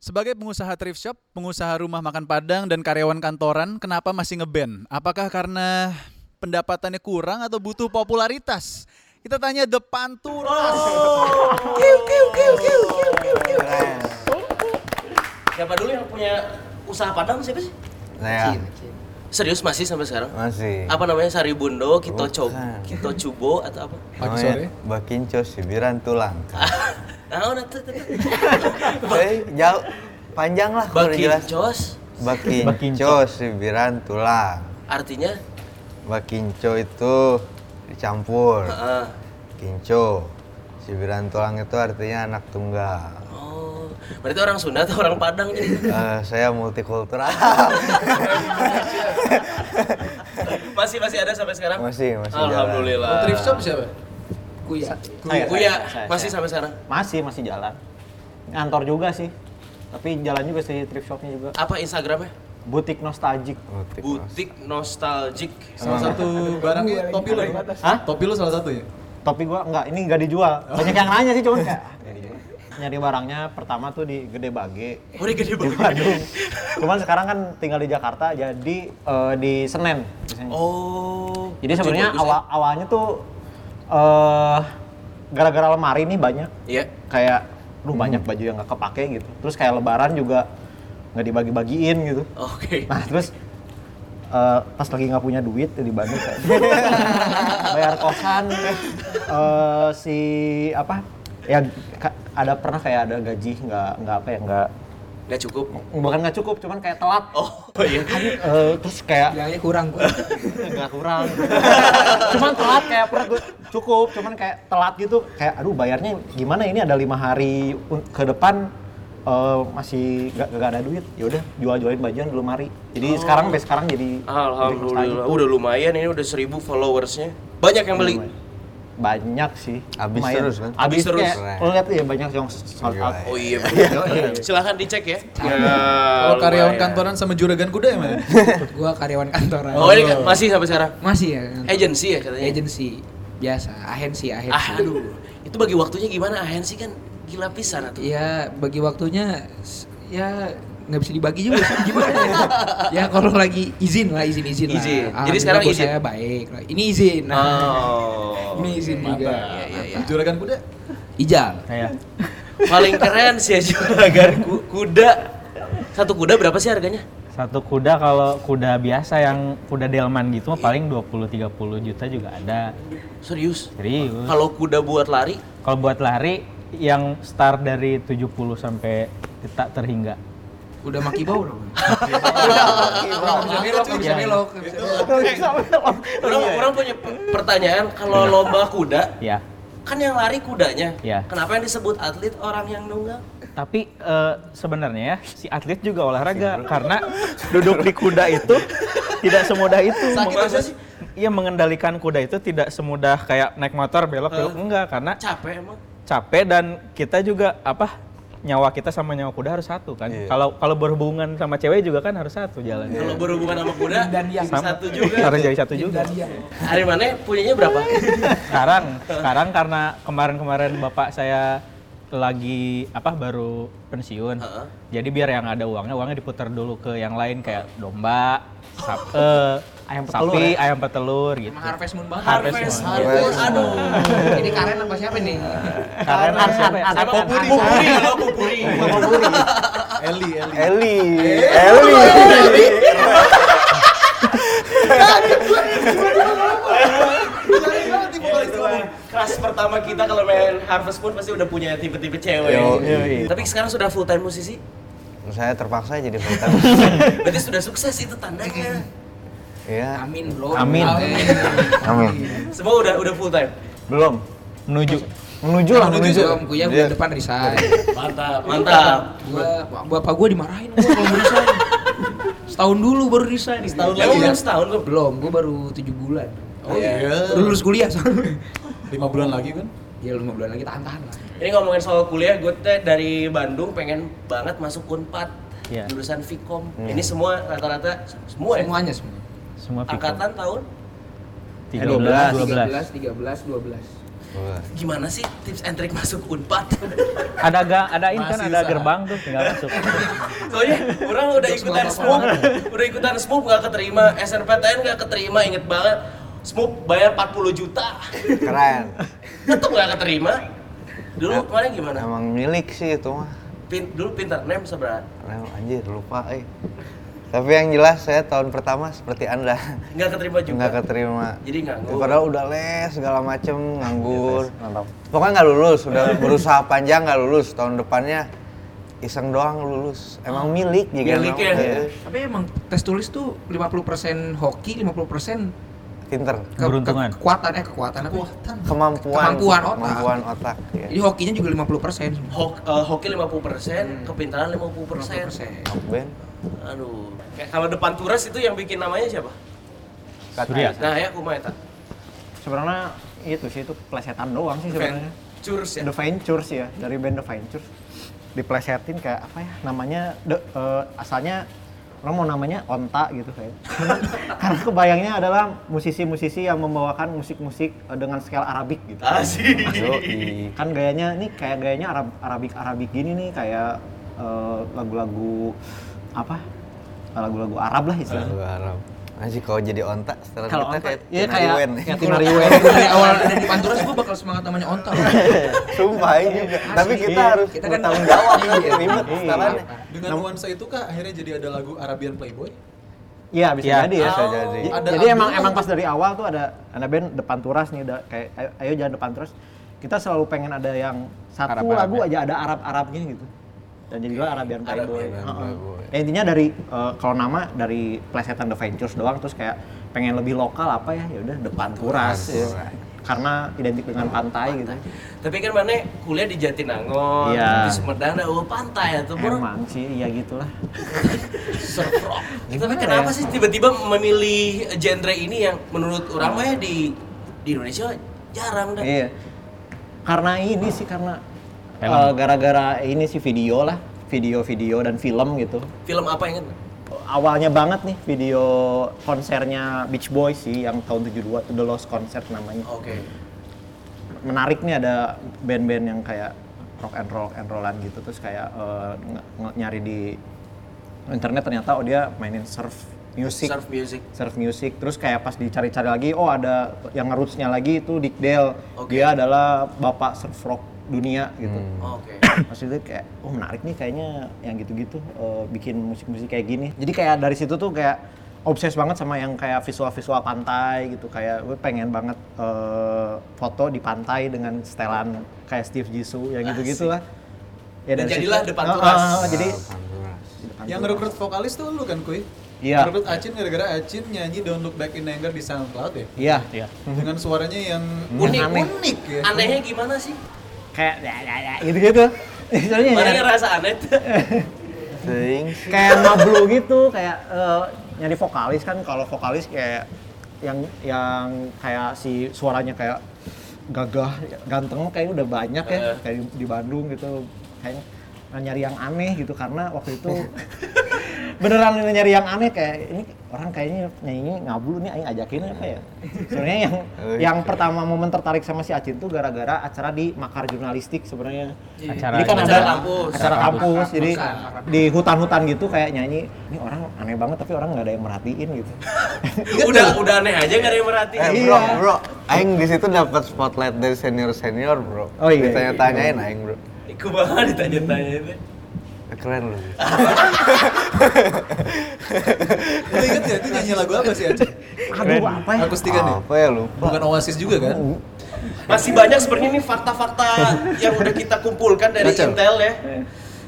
Sebagai pengusaha thrift shop, pengusaha rumah makan Padang dan karyawan kantoran, kenapa masih ngeband? Apakah karena pendapatannya kurang atau butuh popularitas? Kita tanya The Panturas. Kiu, kiu, kiu, kiu, kiu, kiu, kiu. Siapa dulu yang punya usaha Padang siapa sih? Saya Serius masih sampai sekarang? masih. Apa namanya Saribundo, Kito Cob, Bukan. Kito Cubo atau apa? Pagi sore. Bakinco Sibiran Tulang. Nah, udah tuh, tuh, tuh. Eh, jauh panjang lah kalau jelas. Bakincos Bakinco Sibiran Tulang. artinya Bakinco itu dicampur. Heeh. Kinco. Sibiran Tulang itu artinya anak tunggal. Oh, berarti orang Sunda atau orang Padang? Eh, saya multikultural. masih masih ada sampai sekarang? masih, masih jalan. Alhamdulillah. Thrift shop siapa? Kuya. Kuya, Kuya masih sampai sekarang. Masih, masih jalan. Ngantor juga sih. Tapi jalan juga sih thrift shopnya juga. Apa Instagramnya? Butik nostalgic. Butik Nostalgic. Salah satu barang topi lo ya? Hah? Topi lo salah satu ya? Topi gua enggak, ini enggak dijual. Banyak yang nanya sih cuman nggak dijual. Nyari barangnya pertama tuh di Gede Bage Oh, ini gede di banget. Bandung. Cuman sekarang kan tinggal di Jakarta jadi eh, di Senen. Oh. Jadi sebenarnya ya? awal awalnya tuh eh gara-gara lemari nih banyak Iya. kayak lu banyak baju yang nggak kepake gitu. Terus kayak lebaran juga nggak dibagi-bagiin gitu. Oke. Nah terus eh, pas lagi nggak punya duit di Bandung kayak bayar kosan eh, si apa ya ada pernah kayak ada gaji nggak nggak apa ya nggak Nggak cukup. bukan nggak cukup cuman kayak telat Oh, iya. Eh, terus kayak Bilangnya kurang. kurang. nggak kurang cuman telat kayak pernah gue cukup cuman kayak telat gitu kayak aduh bayarnya gimana ini ada lima hari ke depan eh, masih gak, gak ada duit ya udah jual jualin bajuan di lemari jadi sekarang sampai sekarang jadi Alhamdulillah. Udah lumayan ini udah seribu followersnya. Banyak yang beli. Banyak sih Habis Lumayan. terus kan? habis Habis terus. kayak lo lihat ya banyak yang sold out Oh iya benar. Silahkan dicek ya. Ya. Kalau karyawan lumayan. kantoran sama juragan kuda ya mana? Gua karyawan kantoran. Oh ini masih sampai sekarang. Masih ya. Agency ya katanya. Agency. Biasa, ahensi, ahensi. Ah, aduh. Itu bagi waktunya gimana? Agensi kan gila pisan atuh. Ya bagi waktunya ya nggak bisa dibagi juga sih gimana ya. ya kalau lagi izin lah izin izin lah. Izin. Jadi Alhamdulillah sekarang izin? saya baik lah. Ini izin. Nah, Oh. Ini izin juga. Iya iya iya. Juragan kuda? Ijal. kayak Paling keren sih ya juragan ku- kuda. Satu kuda berapa sih harganya? Satu kuda kalau kuda biasa yang kuda delman gitu mah paling 20-30 juta juga ada. Serius? Serius. Kalau kuda buat lari? Kalau buat lari yang start dari 70 sampai tak terhingga. Udah maki bau dong. Bisa belok, bisa belok. Orang, orang punya pe- pertanyaan kalau lomba kuda Ya. kan yang lari kudanya. Iya. Kenapa yang disebut atlet orang yang nunggang? Tapi eh, sebenarnya ya si atlet juga olahraga karena duduk di kuda itu tidak semudah itu. Sakit Masa aja sih. Iya mengendalikan kuda itu tidak semudah kayak naik motor belok belok enggak karena Capek emang. capek dan kita juga apa nyawa kita sama nyawa kuda harus satu kan. Iya. Kalau kalau berhubungan sama cewek juga kan harus satu jalan. Kalau berhubungan sama kuda, Dan yang satu juga. Harus jadi satu juga. Hari mana punyanya berapa? Sekarang sekarang karena kemarin-kemarin bapak saya lagi apa baru pensiun. Heeh. Jadi biar yang ada uangnya uangnya diputar dulu ke yang lain kayak domba, sap, eh, Ayam petelur sapi, ya? ayam petelur gitu. Emang harvest moon banget. Harvest Harvest, Moon. harvest. Aduh. Ini karen apa siapa nih? Karena siapa ya? Sama pupuri, pupuri, halo pupuri. Eli, Eli. Eli. Eli. Kelas pertama kita kalau main Harvest Moon pasti udah punya tipe-tipe cewek. Yo, Tapi sekarang sudah full time musisi? Saya terpaksa jadi full time. Berarti sudah sukses itu tandanya. Iya. Amin bro. Amin. Amin. Semua udah udah full time. belum Menuju. menuju lah menuju Belum, gue ya Iya. bulan depan resign. Mantap, mantap. Gua bapak gua dimarahin gua kalau mau resign. Setahun dulu baru resign. Setahun Ya, lagi iya. kan setahun kok. Belum, gua baru tujuh bulan. Oh iya. Baru lulus kuliah soalnya. Lima bulan lagi kan? Ya lima bulan lagi tahan-tahan lah. Ini ngomongin soal kuliah, gue teh dari Bandung pengen banget masuk Unpad. Iya. Jurusan Vkom. Ini semua rata-rata semua ya. Semuanya semua. Semua Vkom. Angkatan tahun 13, 12. 13, 13, 12. Wah. Gimana sih tips and trick masuk Unpad? Ada ga, ada ini kan Masih ada usaha. gerbang tuh tinggal masuk. Soalnya orang udah ikutan smoke, udah ikutan smoke nggak keterima, SNPTN nggak keterima, inget banget. Smoke bayar 40 juta, Keren. tetep nggak keterima. Dulu kemarin gimana? Emang milik sih itu mah. Pin, dulu pintar nem seberapa? Em, anjir lupa eh. Tapi yang jelas saya tahun pertama seperti Anda. Nggak keterima juga. Nggak keterima. Jadi nganggur. Padahal udah les segala macem nganggur. Pokoknya nggak lulus, udah berusaha panjang nggak lulus. Tahun depannya iseng doang lulus. Emang milik juga. Milik emang. ya? Iya. Tapi emang tes tulis tuh 50% hoki, 50% Pinter. ke, Keberuntungan. ke- kekuatan eh kekuatan apa? Kemampuan. Kemampuan otak. Kemampuan otak. iya. Jadi hokinya juga 50%. Hok, eh, hoki 50%, Hmm. kepintaran 50%. 50%. Ben. Aduh. Kayak kalau depan turas itu yang bikin namanya siapa? Surya. Nah, ya kumaha eta? Sebenarnya itu sih itu plesetan doang sih sebenarnya. Curs ya. The Ventures ya, dari band The Ventures. Diplesetin kayak apa ya? Namanya the, eh, asalnya orang mau namanya Onta gitu kayak. Karena kebayangnya adalah musisi-musisi yang membawakan musik-musik eh, dengan skala Arabik gitu. Asik. Yoi. Kan gayanya nih kayak gayanya Arab Arabik Arabik gini nih kayak eh, lagu-lagu apa? Lagu-lagu Arab lah istilahnya. Lagu Arab. Anjir kalau jadi ontak setelah Kalau kita Onta, kayak iya Tina kayak Iwen. kayak Tina Riwen. Dari awal ada di Panturas gue bakal semangat namanya onta. Sumpah ini juga. Tapi kita Iya. harus Kita kan- bertanggung jawab kan Iya. ribet Iya. Dengan nuansa itu kah akhirnya jadi ada lagu Arabian Playboy? Iya bisa Iya, jadi ya. bisa jadi. Ada jadi emang emang pas dari awal tuh ada ada band depan turas nih udah kayak ayo, ayo jangan depan turas. Kita selalu pengen ada yang satu lagu ya. aja ada Arab-Arabnya gitu. Dan jadilah Arabian Playboy. Arabian Heeh. Playboy. Ya, intinya dari eh, kalau nama dari plesetan The Ventures doang terus kayak pengen lebih lokal apa ya ya udah depan turas. ya. Karena identik dengan pantai gitu. Tapi kan mana kuliah di Jatinangor, Iya. di Sumedang, ada oh, pantai atau bro. Emang sih ya gitulah. Surf rock. Tapi kenapa ya? sih tiba-tiba memilih genre ini yang menurut orang mah ya di di Indonesia jarang dah. Iya. Karena ini sih karena Eh, gara-gara ini sih video lah, video-video dan film gitu. Film apa inget? Awalnya banget nih video konsernya Beach Boys sih yang tahun 72 tuh The Lost Concert namanya. Oke. Menarik nih ada band-band yang kayak rock and roll and rollan gitu terus kayak nge- nyari di internet ternyata oh dia mainin surf music. Surf music. surf music terus kayak pas dicari-cari lagi oh ada yang rootsnya lagi itu Dick Dale Oke. dia adalah bapak surf rock dunia gitu Oke. Pas itu kayak oh menarik nih kayaknya yang gitu-gitu eh, bikin musik-musik kayak gini jadi kayak dari situ tuh kayak obses banget sama yang kayak visual-visual pantai gitu kayak gue pengen banget eh, foto di pantai dengan setelan kayak Steve Jisoo yang gitu-gitu lah ya Dan jadilah situ- depan Ah, turas. ah, jadi Panturas. Yang ngerekrut vokalis tuh lu kan kuy? Iya. Ngerekrut Acin gara-gara Acin nyanyi Don't Look Back in Anger di SoundCloud ya? iya Iya. Dengan suaranya yang Unik, aneh. unik ya. Anehnya gimana sih? Kayak ya, ya, ya, gitu-gitu Soalnya Mana ya- ngerasa aneh? Sih. kayak nablu gitu kayak eh, nyari vokalis kan kalau vokalis kayak yang yang kayak si suaranya kayak gagah ganteng kayaknya udah banyak ya kayak di, di Bandung gitu kayaknya nyari yang aneh gitu karena waktu itu beneran nyari yang aneh kayak ini orang kayaknya nyanyinya ngablu nih aing ajakin apa ya sebenarnya yang Oh, yang iya. pertama momen tertarik sama si Acin tuh gara-gara acara di Makar Jurnalistik sebenarnya Acara jadi kan Acara ada kampus. acara kampus jadi di hutan-hutan gitu kayak nyanyi ini orang aneh banget tapi orang nggak ada yang merhatiin gitu udah udah aneh aja gak ada yang merhatiin. Eh Iya. bro, bro, Aing di situ dapat spotlight dari senior senior bro. Oh, iya. Ditanya-tanyain Aing bro. Iku banget ditanya-tanya itu. Keren lu. Lu inget gak itu nyanyi lagu apa sih Acin? aduh apa ya Akustikan nih? Apa ya lupa. Bukan Oasis juga kan? Masih banyak sebenarnya nih fakta-fakta yang udah kita kumpulkan dari Kacau. Intel ya.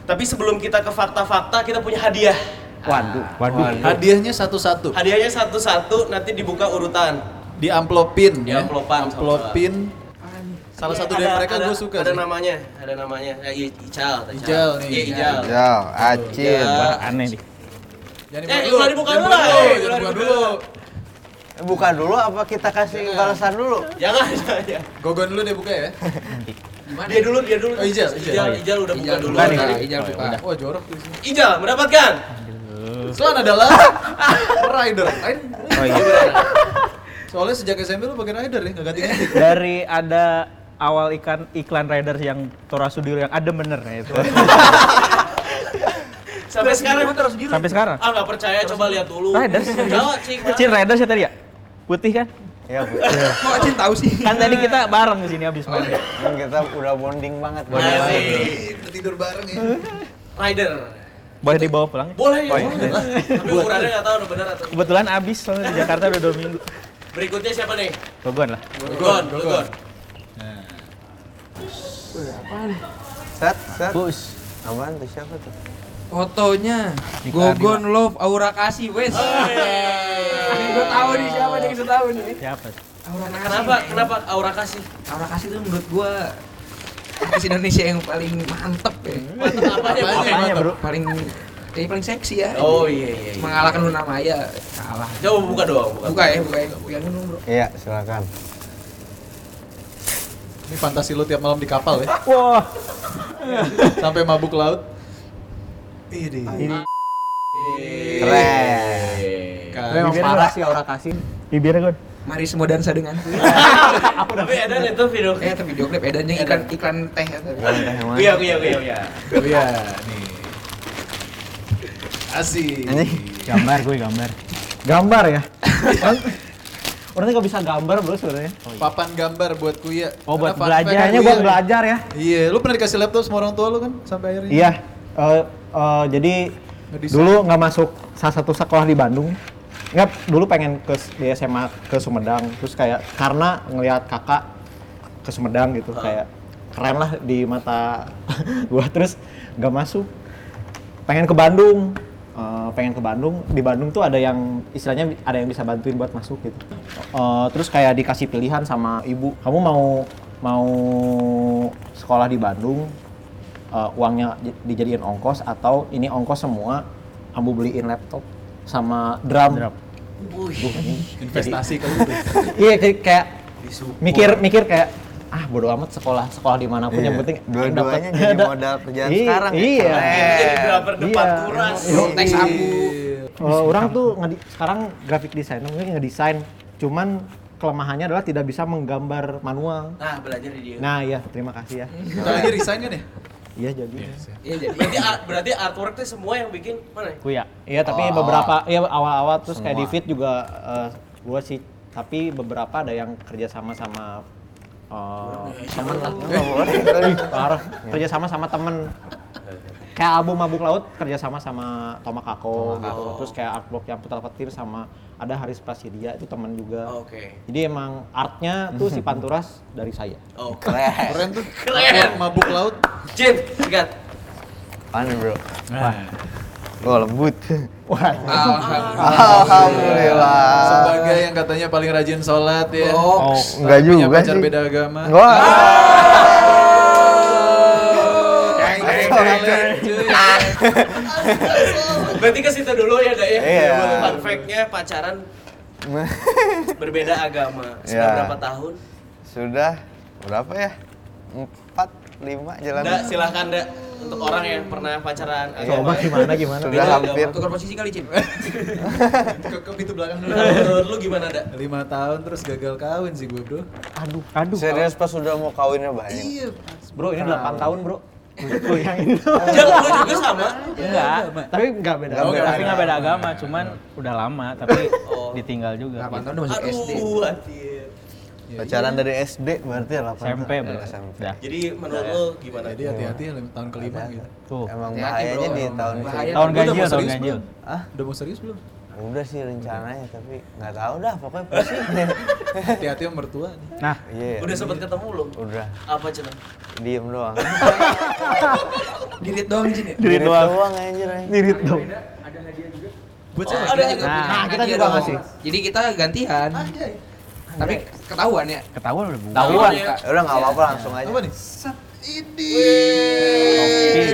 Tapi sebelum kita ke fakta-fakta, kita punya hadiah. waduh Waduh. Hadiahnya satu-satu. Hadiahnya satu-satu, nanti dibuka urutan. Di amplopin Di ya. amplopan, Amplopin. Salah satu dari Ada- mereka gue suka Ada sih. namanya, ada namanya. Ya, I- Ical, Ijal nih. Iya, Ijal. Jal, Acin. Ya. Aneh nih. Jangan Eh, dulu dibuka lah, dulu, eh, jangan udah dibuka dulu. Buka dulu apa kita kasih balasan dulu? Jangan, jangan. Gogon dulu deh buka ya. Dia dulu, dia dulu. Oh, Ijal, Ijal. Ijal, Ijal udah buka dulu. Buka nih. Ijal buka. Wah jorok tuh. sih. Ijal mendapatkan. Soalnya adalah rider. Lain. Oh iya. Soalnya sejak SMP lu pakai rider ya, nggak ganti-ganti. Dari ada awal ikan iklan Riders yang Tora Sudiro yang adem bener ya itu. Sampai sekarang Sampai sekarang. Ah nggak percaya coba lihat dulu. Riders. Jawa cing. Cin Riders ya tadi ya? Putih kan? Ya, Bu. Kok Acin tahu sih? Kan tadi kita bareng di sini habis main. Kan kita udah bonding banget. Asik. Tidur bareng ya. Rider. Boleh dibawa pulang? Boleh ya. boleh. Tapi ukurannya nggak tahu udah benar atau. Kebetulan habis soalnya di Jakarta udah dua minggu. Berikutnya siapa nih? Gogon lah. Gon, Set, set. Bus. Apaan tuh siapa tuh? Fotonya Gogon Love Aura Kasih wes. Ini gue tahu nih siapa yang bisa tahu nih. Siapa? Aura Kasih. Kenapa? Kenapa Aura kasih? Aura Kasih tuh menurut gua artis Indonesia yang paling mantep ya. Apa ya? Apanya, Bro? Paling paling seksi ya. Oh iya iya. iya. Mengalahkan Luna Maya kalah. Coba buka doang, buka. Buka ya, buka ya. Buka dulu, Bro. Iya, silakan. Ini fantasi lu tiap malam di kapal ya. Wah. Sampai mabuk laut. Ini Keren. Kan. Memang parah sih aura kasih. bibirnya Gon. Mari semua dansa dengan. Tapi ada itu video. eh, itu video klip Edan yang iklan iklan teh. ya. Iya, iya, iya, iya. Iya, nih. Asik. Anjing. Gambar gue gambar. Gambar ya. Orang nggak bisa gambar bro sebenarnya. Papan gambar buat kuya. Oh, buat Karena belajar. Kuya- buat belajar ya. Iya, lu pernah dikasih laptop sama orang tua lu kan sampai akhirnya? Iya. eh, eh, jadi Ngedesain. dulu nggak masuk salah satu sekolah di Bandung. Nggak, dulu pengen ke di SMA ke Sumedang. Terus kayak karena ngelihat kakak ke Sumedang gitu kayak keren lah di mata gua terus nggak masuk. Pengen ke Bandung. Eh, pengen ke Bandung di Bandung tuh ada yang istilahnya ada yang bisa bantuin buat masuk gitu Eh, terus kayak dikasih pilihan sama ibu kamu mau mau sekolah di Bandung eh, uangnya di- dijadiin ongkos atau ini ongkos semua kamu beliin laptop sama drum, Drum. Investasi tuh. iya kayak, kayak mikir mikir kayak ah bodo amat sekolah sekolah di mana pun yang Iya. penting Dua-duanya jadi da- modal kerjaan Iya, sekarang ya. iya. Jadi depan Iya. turas. Yo, Teks sabu. Eh, orang tuh ngedi- sekarang graphic designer mungkin ngedesain cuman kelemahannya adalah tidak bisa menggambar manual Nah, belajar di dia. nah iya terima kasih ya Kita lagi resign kan ya? iya jadi Iya jadi. Berarti art- berarti artwork tuh semua yang bikin mana? Kuya. Iya tapi Oh. beberapa ya awal-awal terus kayak di Semua. fit juga eh, gua sih tapi beberapa ada yang kerja sama sama eh, temen lah parah kerja sama sama temen kayak album Mabuk Laut kerja sama sama Toma Kako gitu terus kayak artwork yang putar petir sama ada Haris Prasidia itu temen juga Oke. jadi emang artnya tuh si Panturas dari saya Oh, Keren. Keren tuh. Keren. Mabuk laut. Jin, sikat. Apaan bro? Nah, Oh lembut. Alhamdulillah. Alhamdulillah. sebagai yang katanya paling rajin sholat ya. Oh, Tapi enggak punya juga pacar sih. beda agama. Wah. Berarti ke situ dulu ya, Dak ya? Iya. Fun fact-nya pacaran berbeda agama. Sudah Iya. berapa tahun? Sudah berapa ya? Empat, lima jalan. Dak, silahkan Dak. Untuk orang yang pernah pacaran Iya. coba gimana gimana Sudah hampir. Tukar posisi kali, Cin. Ke, ke pintu belakang dulu. Menurut lu gimana, Dak? Lima tahun terus gagal kawin sih gue bro. aduh aduh Serius pas sudah mau kawinnya banyak. Iya. bro ini 8 tahun bro Tuh yang ini Jal, lu juga sama? Enggak. tapi nggak beda. Tapi nggak beda agama, cuman udah lama tapi ditinggal juga. 8 tahun udah masuk SD. Aduh, anjir. Pacaran dari SD berarti ya 8 SMP bro. SMP. Udah. Jadi menurut lu gimana? Jadi hati-hati ya tahun kelima gitu. Tuh. Emang bahayanya bro. di tahun Bahaya. Tahun ganjil, tahun ganjil. belum? Ah, Udah mau serius belum? udah sih rencananya tapi nggak tahu dah pokoknya pusing. Hati-hati sama mertua nih. Nah, Iya. Udah sempet ketemu belum? Udah. Apa cina? Diem doang. Dirit doang, Cin ya. Diri doang. doang anjir. anjir. Nirit dong Buat Oh, ada juga. Nah, Nah, kita juga ngasih. Jadi kita gantian. Tapi ketahuan ya. ketahuan udah bu. Tahuan Iya. ya. Udah nggak apa-apa langsung aja. Apa nih? Ini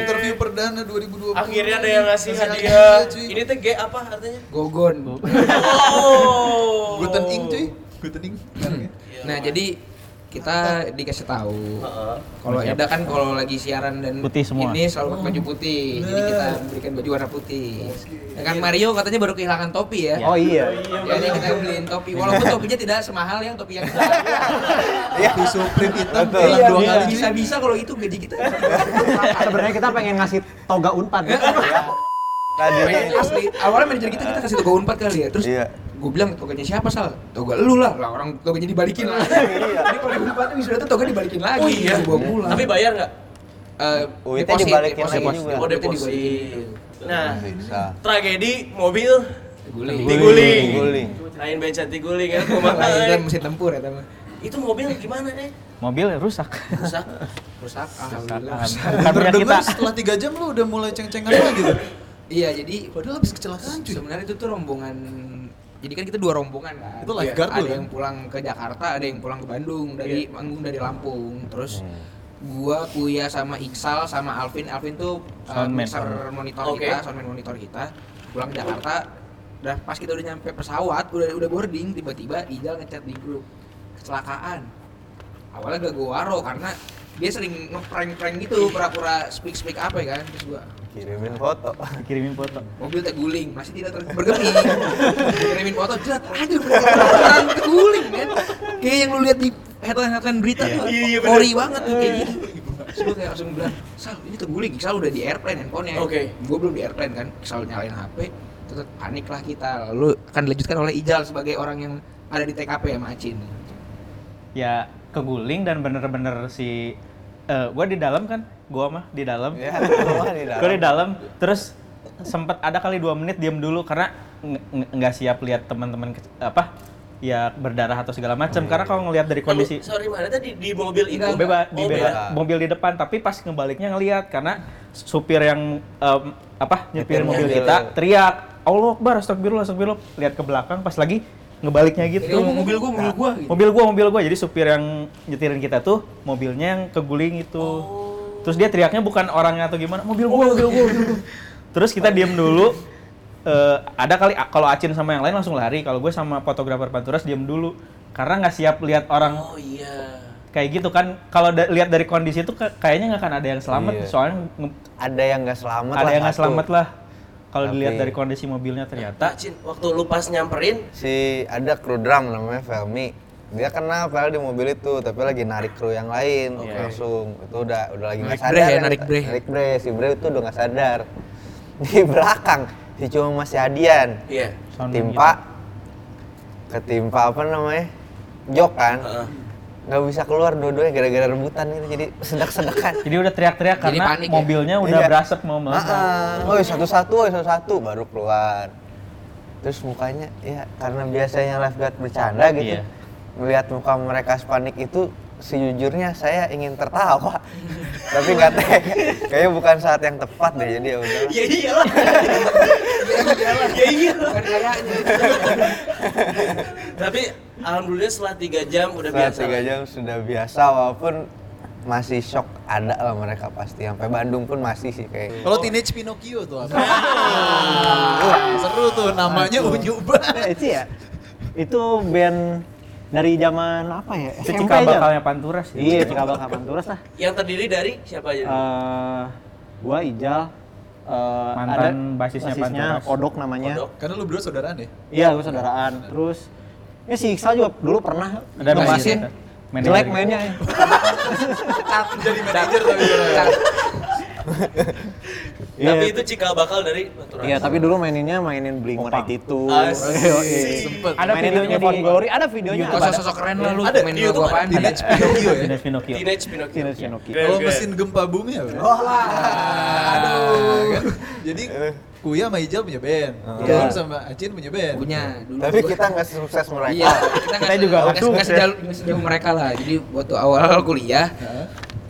interview perdana 2020. Akhirnya ada yang ngasih hadiah. Ini tuh G apa artinya? Gogon. Oh. Guten ing cuy. Guten ing. Mereknya. Nah, jadi kita dikasih tahu. Heeh. Kalau Eda kan kalau lagi siaran dan Putih semua. ini selalu pakai baju putih. Jadi kita berikan baju warna putih. Dengan Mario katanya baru kehilangan topi ya. Oh iya. Jadi kita beliin topi. Walaupun topinya tidak semahal yang topi yang kita. Topi Supreme hitam Iya, dua bisa- kali. bisa-bisa kalau itu gaji kita. Sebenarnya kita pengen ngasih toga unpad. Tadinya Pengen asli. Awalnya manajer kita kita kasih toga unpad kali ya. Terus Iya. Gue bilang toganya siapa sal? Toga lu lah. Lah orang toganya dibalikin lah. Jadi kalau di unpad tuh sudah tuh toga dibalikin lagi. Oh iya. Bawa pulang. Tapi bayar nggak? Eh, deposit, dibalikin deposit. lagi juga. Oh Deposit. Nah, bisa. tragedi mobil Guling. Tiguling. Guling. Lain bensin tiguling ya, Wah, itu kumaha. mesin tempur ya teman. Itu mobil gimana deh? Mobil rusak. Rusak. Rusak. Alhamdulillah. Punya kita. Setelah tiga jam lu udah mulai ceng-cengan lagi tuh. Iya jadi Padahal habis kecelakaan cuy. sebenarnya itu tuh rombongan jadi kan kita dua rombongan kan. Itu lifeguard ada lu, kan? yang pulang ke Jakarta, ada yang pulang ke Bandung dari manggung dari Lampung. Terus gua Kuya sama Iksal sama Alvin, Alvin tuh uh, mixer monitor kita, soundman monitor kita. Pulang ke Jakarta, dan pas kita udah nyampe pesawat, udah udah boarding, tiba-tiba Ijal ngechat di grup kecelakaan. Awalnya gak gua waro karena dia sering ngeprank-prank gitu, pura-pura speak-speak apa ya kan. Terus gua Kirimin foto. Kirimin foto. mobil terguling masih tidak bergeming. Kirimin foto jelas aja beneran terguling kan kayak yang lu lihat di headline headline berita tuh Iya, iya, ori banget tuh kayak gitu. Terus gue kayak langsung bilang sal ini terguling. Sal udah di airplane handphonenya. Oke. gue belum di airplane kan Sal nyalain HP terus panik lah kita. Lalu akan dilanjutkan oleh Ijal sebagai orang yang ada di TKP ya Macin Ya keguling dan bener-bener si eh gue di dalam kan, gua mah di dalam. Ya, gua di dalam. Gue di dalam, terus sempet ada kali dua menit diam dulu karena nggak siap lihat teman-teman apa ya berdarah atau segala macam karena kalau ngelihat dari kondisi Sorry mana tadi di mobil itu? beba di Oh, beba- mobil di depan tapi pas ngebaliknya ngelihat karena supir yang em, apa nyetir Nyetir mobil mobil. kita teriak Allah Akbar astagfirullah astagfirullah lihat ke belakang pas lagi ngebaliknya jadi gitu. ngomong mobil gua mobil gua gitu. mobil gua mobil gua. Jadi supir yang nyetirin kita tuh mobilnya yang keguling itu terus dia teriaknya bukan orangnya atau gimana mobil gua mobil gua, mobil gua. terus kita diem dulu. Eh, ada kali kalau Acin sama yang lain langsung lari. Kalau gue sama fotografer Panturas diem dulu. Karena nggak siap lihat orang Oh iya. kayak gitu kan. Kalau da- lihat dari kondisi itu ka- kayaknya nggak akan ada yang selamat. Iya. soalnya Ada yang nggak selamat ada lah yang nggak selamat lah kalau Tapi- dilihat dari kondisi mobilnya ternyata Cin, waktu lu pas nyamperin, Si ada kru drum namanya Felmi. Dia kena padahal di mobil itu, tapi lagi narik kru yang lain langsung. Itu udah udah lagi nggak Narik sadar. bre ya, yang- narik bre. Narik bre, si bre itu udah nggak sadar. Di belakang si cuma masih Adian. iya. Sound Ketimpa ketimpa apa namanya? Jok kan. Heeh. Nggak bisa keluar dua-duanya gara-gara rebutan ini jadi sedak-sedakan. jadi udah teriak-teriak Jadi karena panik ya? mobilnya udah Iya. berasap mau meledak Ah, woi satu-satu, woi satu-satu baru keluar. Terus mukanya ya karena biasanya lifeguard bercanda gitu. Iya. Melihat muka mereka panik itu sejujurnya saya ingin tertawa. Tapi nggak tega. Kayaknya bukan saat yang tepat deh jadi ya udah. Ya iyalah. ya iyalah. Kayaknya. Tapi alhamdulillah setelah tiga jam udah Setelah biasa. tiga jam sudah biasa walaupun masih shock ada lah mereka pasti sampai Bandung pun masih sih kayak Kalau Teenage Pinocchio tuh apa? Wah, seru tuh namanya unyu banget. Eh, itu ya. Itu band dari zaman apa ya? itu SMP cikal bakalnya Panturas ya Iya, cikal bakal Panturas lah. Yang terdiri dari siapa aja? Eh, gua Ijal eh, Mantan ada basisnya Panturas. Kodok namanya. Kodok. Karena lu berdua saudaraan ya? Iya, gue saudaraan. Terus ya si Iksal juga dulu pernah ada basisnya. Jelek mainnya ya. Jadi manajer tapi. Iya. Tapi itu cikal bakal dari Iya, tapi dulu maininnya mainin Blink itu. Asik. Sempet. Ada mainin videonya di- Glory, ada videonya. Usah sosok keren lah lu Ada, main di YouTube apaan. ada. Teenage Pinocchio ya? Teenage Pinocchio Teenage Pinocchio. Teenage Pinocchio. Keren, Kalau mesin gempa bumi apa? Aduh. Jadi Kuya sama Ijal punya band. Iya. Lu sama Acin punya band. Punya dulu. tapi kita nggak sukses mereka. Iya, kita nggak Kita juga nggak sukses. sejauh nggak sejauh mereka lah. Jadi waktu awal kuliah,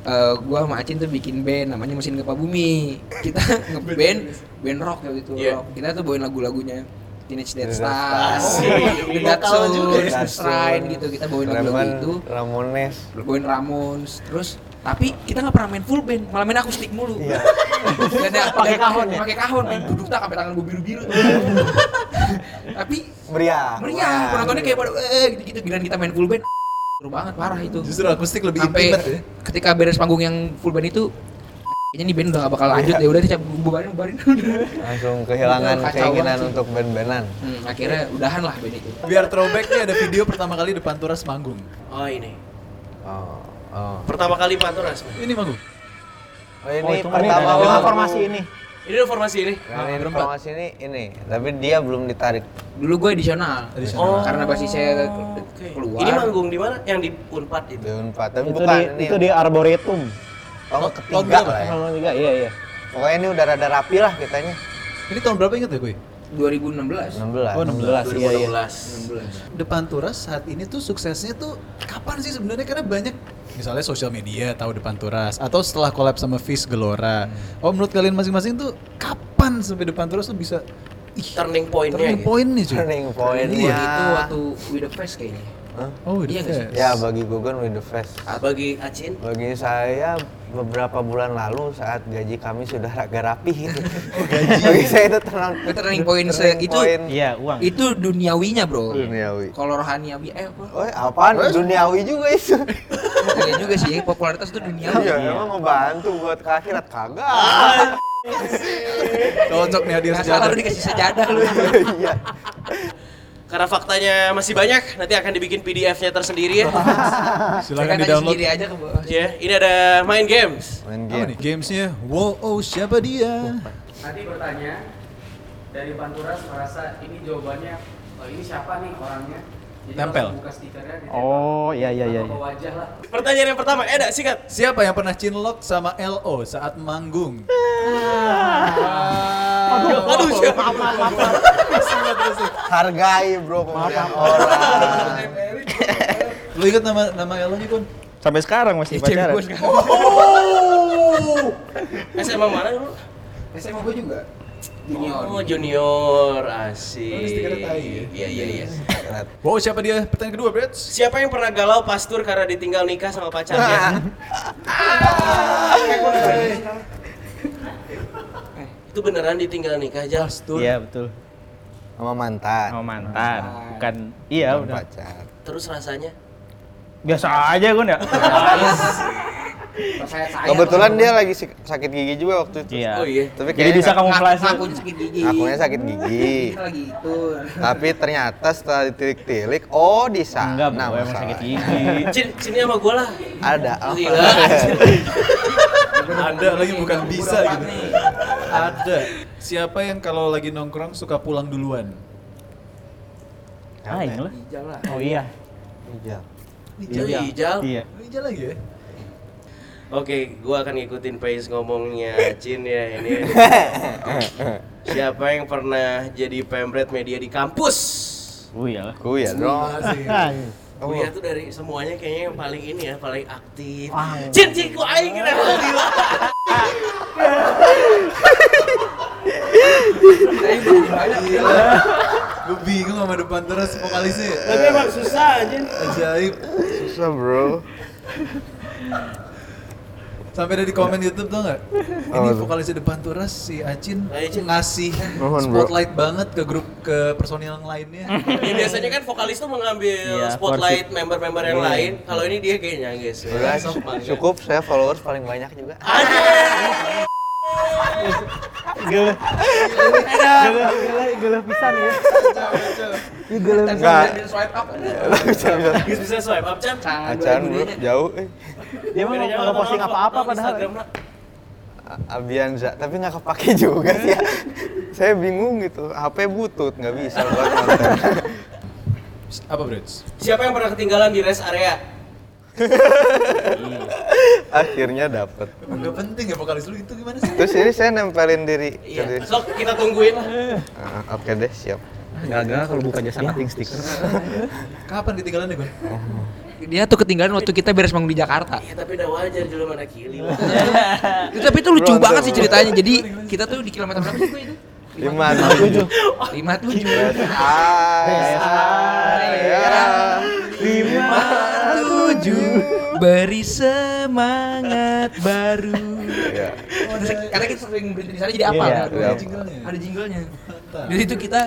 eh, gua sama Acin tuh bikin band namanya Mesin Gempa Bumi. Kita ngeband band rock ya gitu. Iya. rock. Kita tuh bawain lagu-lagunya Teenage Dead Stars, Stars. The Lokal Datsun. Shrine gitu. Kita bawain lagu-lagu itu. Ramones. bawain Ramones terus tapi kita nggak pernah main full band malah main akustik mulu Iya. Dan ya, Pakai kahon ya? pakai kahon main duduk tak sampai tangan gue biru biru tapi Meriah. meriah penontonnya kayak pada eh gitu gitu giliran kita main full band seru banget parah itu. Justru akustik lebih Sampai intimate ya. ketika beres panggung yang full band itu kayaknya nih band udah gak bakal lanjut ya udah dicabut bubarin bubarin. Langsung kehilangan keinginan untuk band-bandan. hmm, akhirnya udahan lah band itu. Biar throwback nih ada video pertama kali depan Turas manggung. Oh ini. Oh, oh. Pertama kali Panturas. Ini manggung. Oh, ini Oh, itu pertama ini, banget. formasi ini. Ini informasi ini. Nah, ini informasi ini ini, tapi dia belum ditarik. Dulu gue edisional. Edisional. Oh. Karena basisnya Oke. keluar. Ini manggung di mana? Yang di Unpad itu. Di Unpad, tapi Itu bukan di ini. itu di Arboretum. Oh, Oh, ketiga lah ya. Kalau tiga, iya iya. Pokoknya ini udah rada rapi lah kitanya. Ini tahun berapa inget ya gue? 2016. 16. Oh, 16. Iya iya. 2016. Depan Turas saat ini tuh suksesnya tuh kapan sih sebenarnya karena banyak misalnya sosial media tahu Depan Turas atau setelah collab sama Fish Gelora. Oh menurut kalian masing-masing tuh kapan sampai Depan Turas tuh bisa ih, Turning point-nya turning gitu. point nih cuy. Turning point Iya. Itu waktu with the face kayaknya. Oh, Iya iya sih? Ya bagi Gugun with the fest. Bagi Acin. Bagi saya beberapa bulan lalu saat gaji kami sudah agak rapi gitu. Oh, gaji. Bagi saya itu tenang. Itu turning point se- Turning itu Iya, uang. itu duniawinya bro. duniawi. Kalau rohaniawi eh apa? Oh, apaan? Duniawi juga itu. Iya juga sih, popularitas itu duniawi. Iya, emang ngebantu buat ke akhirat kagak. Cocok nih hadir sejadah. lu dikasih sejadah lu. Iya. Karena faktanya masih banyak, nanti akan dibikin PDF-nya tersendiri ya. Silakan di download. sendiri aja ke bawah. Ya, ini ada main games. Main Apa game. nih? Gamesnya, wow, oh siapa dia? Tadi bertanya dari Panturas merasa ini jawabannya oh, ini siapa nih orangnya? Jadi Tempel. buka stikernya di Oh iya iya iya. Wajah lah. Pertanyaan yang pertama, Eda, sikat. Siapa yang pernah cinlok sama LO saat manggung? Aduh, aduh, siapa? Hargai bro pemberian orang. Lu inget nama nama LO nya Kun? Sampai sekarang masih Cewek pacaran. sekarang. SMA mana dulu? SMA gue juga. Junior. Oh, junior, Oh, asik. ya? Iya, iya, iya. Wow, siapa dia? Pertanyaan kedua, Brits. Siapa yang pernah galau pas tur karena ditinggal nikah sama pacarnya? Itu beneran ditinggal nikah aja? Pastur. Iya, betul. Sama mantan. Sama mantan. Bukan iya Bukan udah. pacar. Terus rasanya? Biasa aja gue ya. Saya Kebetulan dia lagi sik- sakit gigi juga waktu itu. Iya. Oh iya. Tapi Jadi bisa kayaknya kamuflase. Ngakunya sakit gigi. akunya sakit gigi. Lagi itu. Tapi ternyata setelah ditilik-tilik, oh di sana Enggak, bro, emang sakit gigi. Cin, sini sama gue lah. Ada. Oh. Gila. Ada lagi bukan bisa gitu. Ada. Siapa yang kalau lagi nongkrong suka pulang duluan? Ah, lah. Ijal lah. Oh iya. Iya. Ijal, Ijal. Iya. Ijal lagi ya? Oke, gua akan ngikutin pace ngomongnya Cin ya ini. Siapa yang pernah jadi pemret media di kampus? Oh iya lah. Ku ya dong. Oh iya tuh dari semuanya kayaknya yang paling ini ya, paling aktif. Cin, cin, gua aing kira gila. Gue bingung sama depan terus vokalisnya. Tapi emang susah Cin. Ajaib. Susah bro. Sampai ada di komen YouTube tau nggak? Ini tuh? vokalisnya depan turas si Acin Acin. ngasih Mohon, bro. spotlight banget ke grup ke personil yang lainnya. Ya, biasanya kan vokalis tuh mengambil Iya, spotlight member-member yang lain. Kalau ini dia kayaknya guys. Udah cukup saya followers paling banyak juga. Gila. Gila, gila, gila pisan ya. Enggak. Swipe up. Bisa bisa. Guys, bisa swipe up Chan. Acan jauh. Dia mah Bedanya nggak sama posting apa-apa padahal. Abianza, tapi nggak kepake juga sih ya. Saya bingung gitu, HP butut nggak bisa buat konten. Apa Brits? Siapa yang pernah ketinggalan di rest area? Akhirnya dapet. Emang gak penting ya vokalis lu itu gimana sih? Terus ini saya nempelin diri. Iya. diri. Sok kita tungguin lah. Ah, Oke deh, siap. Gagal kalau buka jasa cutting stiker. Kapan ketinggalan nih Gun? Dia tuh ketinggalan waktu kita beres manggung di Jakarta. Iya tapi udah wajar dulu mana kili. Itu tapi itu lucu banget sih ceritanya. Jadi kita tuh di kilometer berapa sih itu? Lima tujuh. Lima tujuh. Ah, Lima tujuh beri semangat baru. ya. Karena kita sering berhenti di sana jadi apa? Iya, Ada iya. jinglenya. Ada jinglenya. Jadi itu kita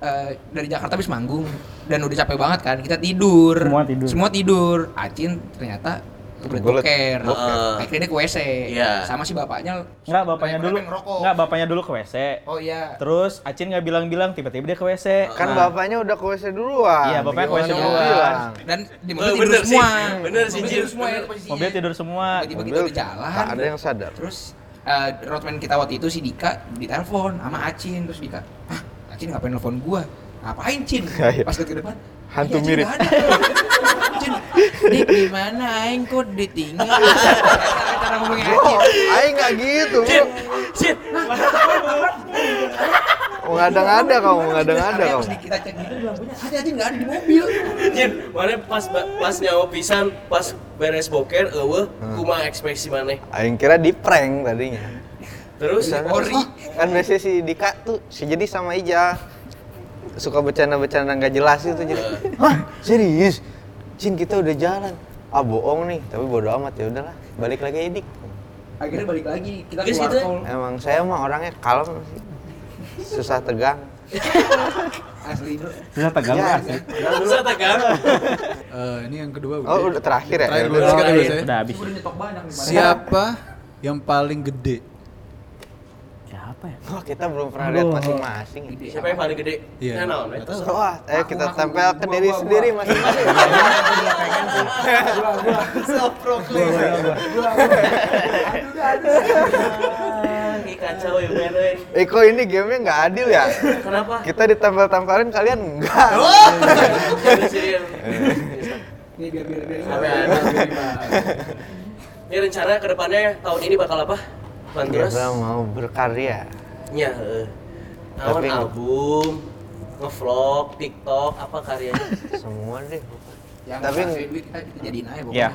eh, dari Jakarta habis manggung dan udah capek banget kan kita tidur Semua tidur. semua tidur Acin ternyata kebelet boker Heeh. akhirnya ke WC Iya. sama si bapaknya Enggak, bapaknya dulu. Enggak, bapaknya dulu ke WC. oh iya Terus Acin nggak bilang-bilang, tiba-tiba dia ke WC. Kan Nah, bapaknya udah ke WC duluan. Iya, bapaknya ke WC Gimana duluan. dan di Oh, mobil tidur bener sih. semua Bener sih, tidur semua ya mobil tidur semua. tiba-tiba kita jalan ada yang sadar. terus eh, roadman kita waktu itu si Dika ditelepon sama Acin terus Dika ah Acin ngapain nelfon gua ngapain Cin Iya. pas ke depan Hantu "Iya, Cin, mirip." Ada." Dik gimana aing kok ditinggal cara ngomongin Oh, aing nggak gitu. Cin, Cin, Ngada-ngada kamu, ngada-ngada kamu. kita cek gitu lampunya ada Acin nggak ada di mobil Jin, mana pas pas nyawa pisan, pas beres boker, eueuh, Hmm. kumaha ekspresi maneh. Aing kira di prank tadinya. Terus Ori. "Oh, kan biasanya si Dika tuh si jadi sama Ija suka bercanda-bercanda nggak jelas itu jadi hah serius Cin kita udah jalan ah bohong nih tapi bodo amat ya udahlah balik lagi Dik akhirnya balik lagi kita Guys, keluar gitu ya? tol emang saya mah orangnya kalem sih susah tegang asli bro Bisa tegang Ya, nggak sih? bisa tegang. Eh, ini yang kedua oh udah terakhir ya Terakhir Ya udah. Udah habis. udah nyetok banyak nih Bang. Siapa yang paling gede? Siapa ya? Wah, kita belum pernah lihat masing-masing Siapa yang paling gede? Iya. Nah, naon, Nggak eh? Wah, ayo kita tempel ke gua, diri gua, sendiri gua. masing-masing. Ih, kacau ya, men, euy. Eh kok ini gamenya nggak adil ya? Kenapa? Kita ditempel-tempelin kalian enggak. Nih, biar biar biar. Ini rencana ke depannya tahun ini bakal apa? Panturas? Kita mau berkarya. Nya, heeh. Tapi- album, ngevlog, TikTok, apa karyanya? Semua deh. yang Tapi- kita, kita jadiin aja pokoknya Iya.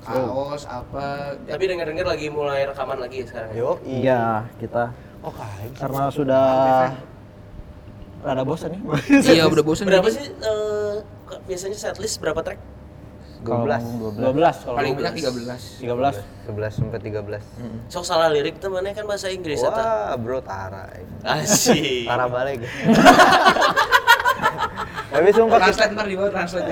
kaos apa Tapi denger-denger lagi mulai rekaman lagi ya sekarang. ya? Yo, Iya, kita Oh, kayak karena sudah rada bosan nih. iya udah bosen Berapa sih ke- biasanya setlist berapa track? 12. 12 kalau paling 12. banyak 13 13. 11 sampai 13. Sok salah lirik tuh mana kan bahasa Inggris. Wah, bro Tara. Asik. Tara balik. Tapi sumpah translate ntar di bawah translate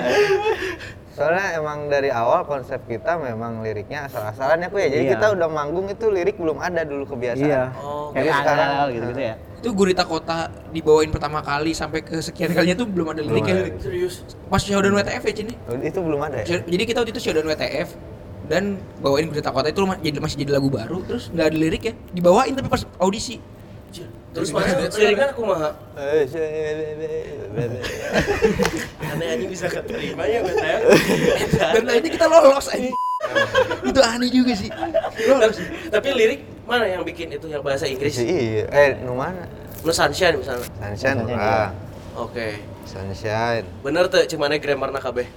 soalnya emang dari awal konsep kita memang liriknya asal-asalan ya aku ya. Jadi Iya. kita udah manggung itu lirik belum ada dulu kebiasaan. Iya. Oh, Kayak jadi sekarang- angel gitu-gitu ya. Itu gurita kota dibawain pertama kali sampai ke sekian kalinya tuh belum ada liriknya. Serius. pas showdown WTF ya Cini Oh, Itu belum ada ya? jadi kita waktu itu showdown WTF dan bawain gurita kota itu jadi masih jadi lagu baru terus nggak ada lirik ya dibawain tapi pas audisi Terus mana liriknya kumaha? Eh, Aneh aja bisa keterima ya BTF. dan akhirnya kita lolos aja itu aneh juga sih lolos Tapi lirik mana yang bikin itu yang bahasa Inggris? Iya, eh, nu mana? Nu Sunshine misalnya. Sunshine, ah. Oke. Sunshine. Bener tuh cemana grammarna kabeh.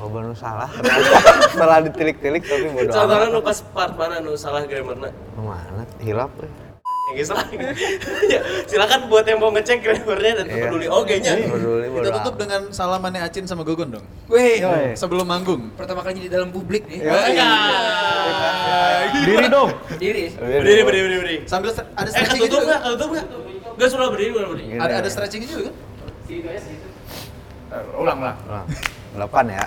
Oh, baru salah. Setelah ditilik-tilik tapi bodo Contohnya nu pas part mana nu salah grammarna? Nu mana? Hilap eh. Yang salah. ya, silakan buat yang mau ngecek grammarnya dan Iya. peduli oge nya. Peduli bodo Kita tutup dengan salamannya Acin sama Gogon dong. Weh. Sebelum manggung. pertama kali di dalam publik nih. Diri dong. Diri. Berdiri, berdiri, berdiri, berdiri. Sambil ada Eh, stretching ketutup juga. nggak? Ketutup nggak? Nggak suruh berdiri, suruh berdiri. Ada ada stretchingnya juga kan? Situ. Ulang ulang. Ulang. Delapan ya.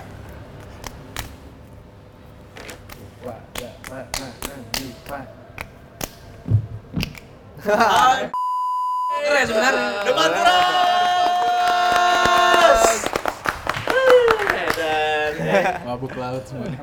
Keren sebenarnya. Depan terus. Mabuk laut semuanya.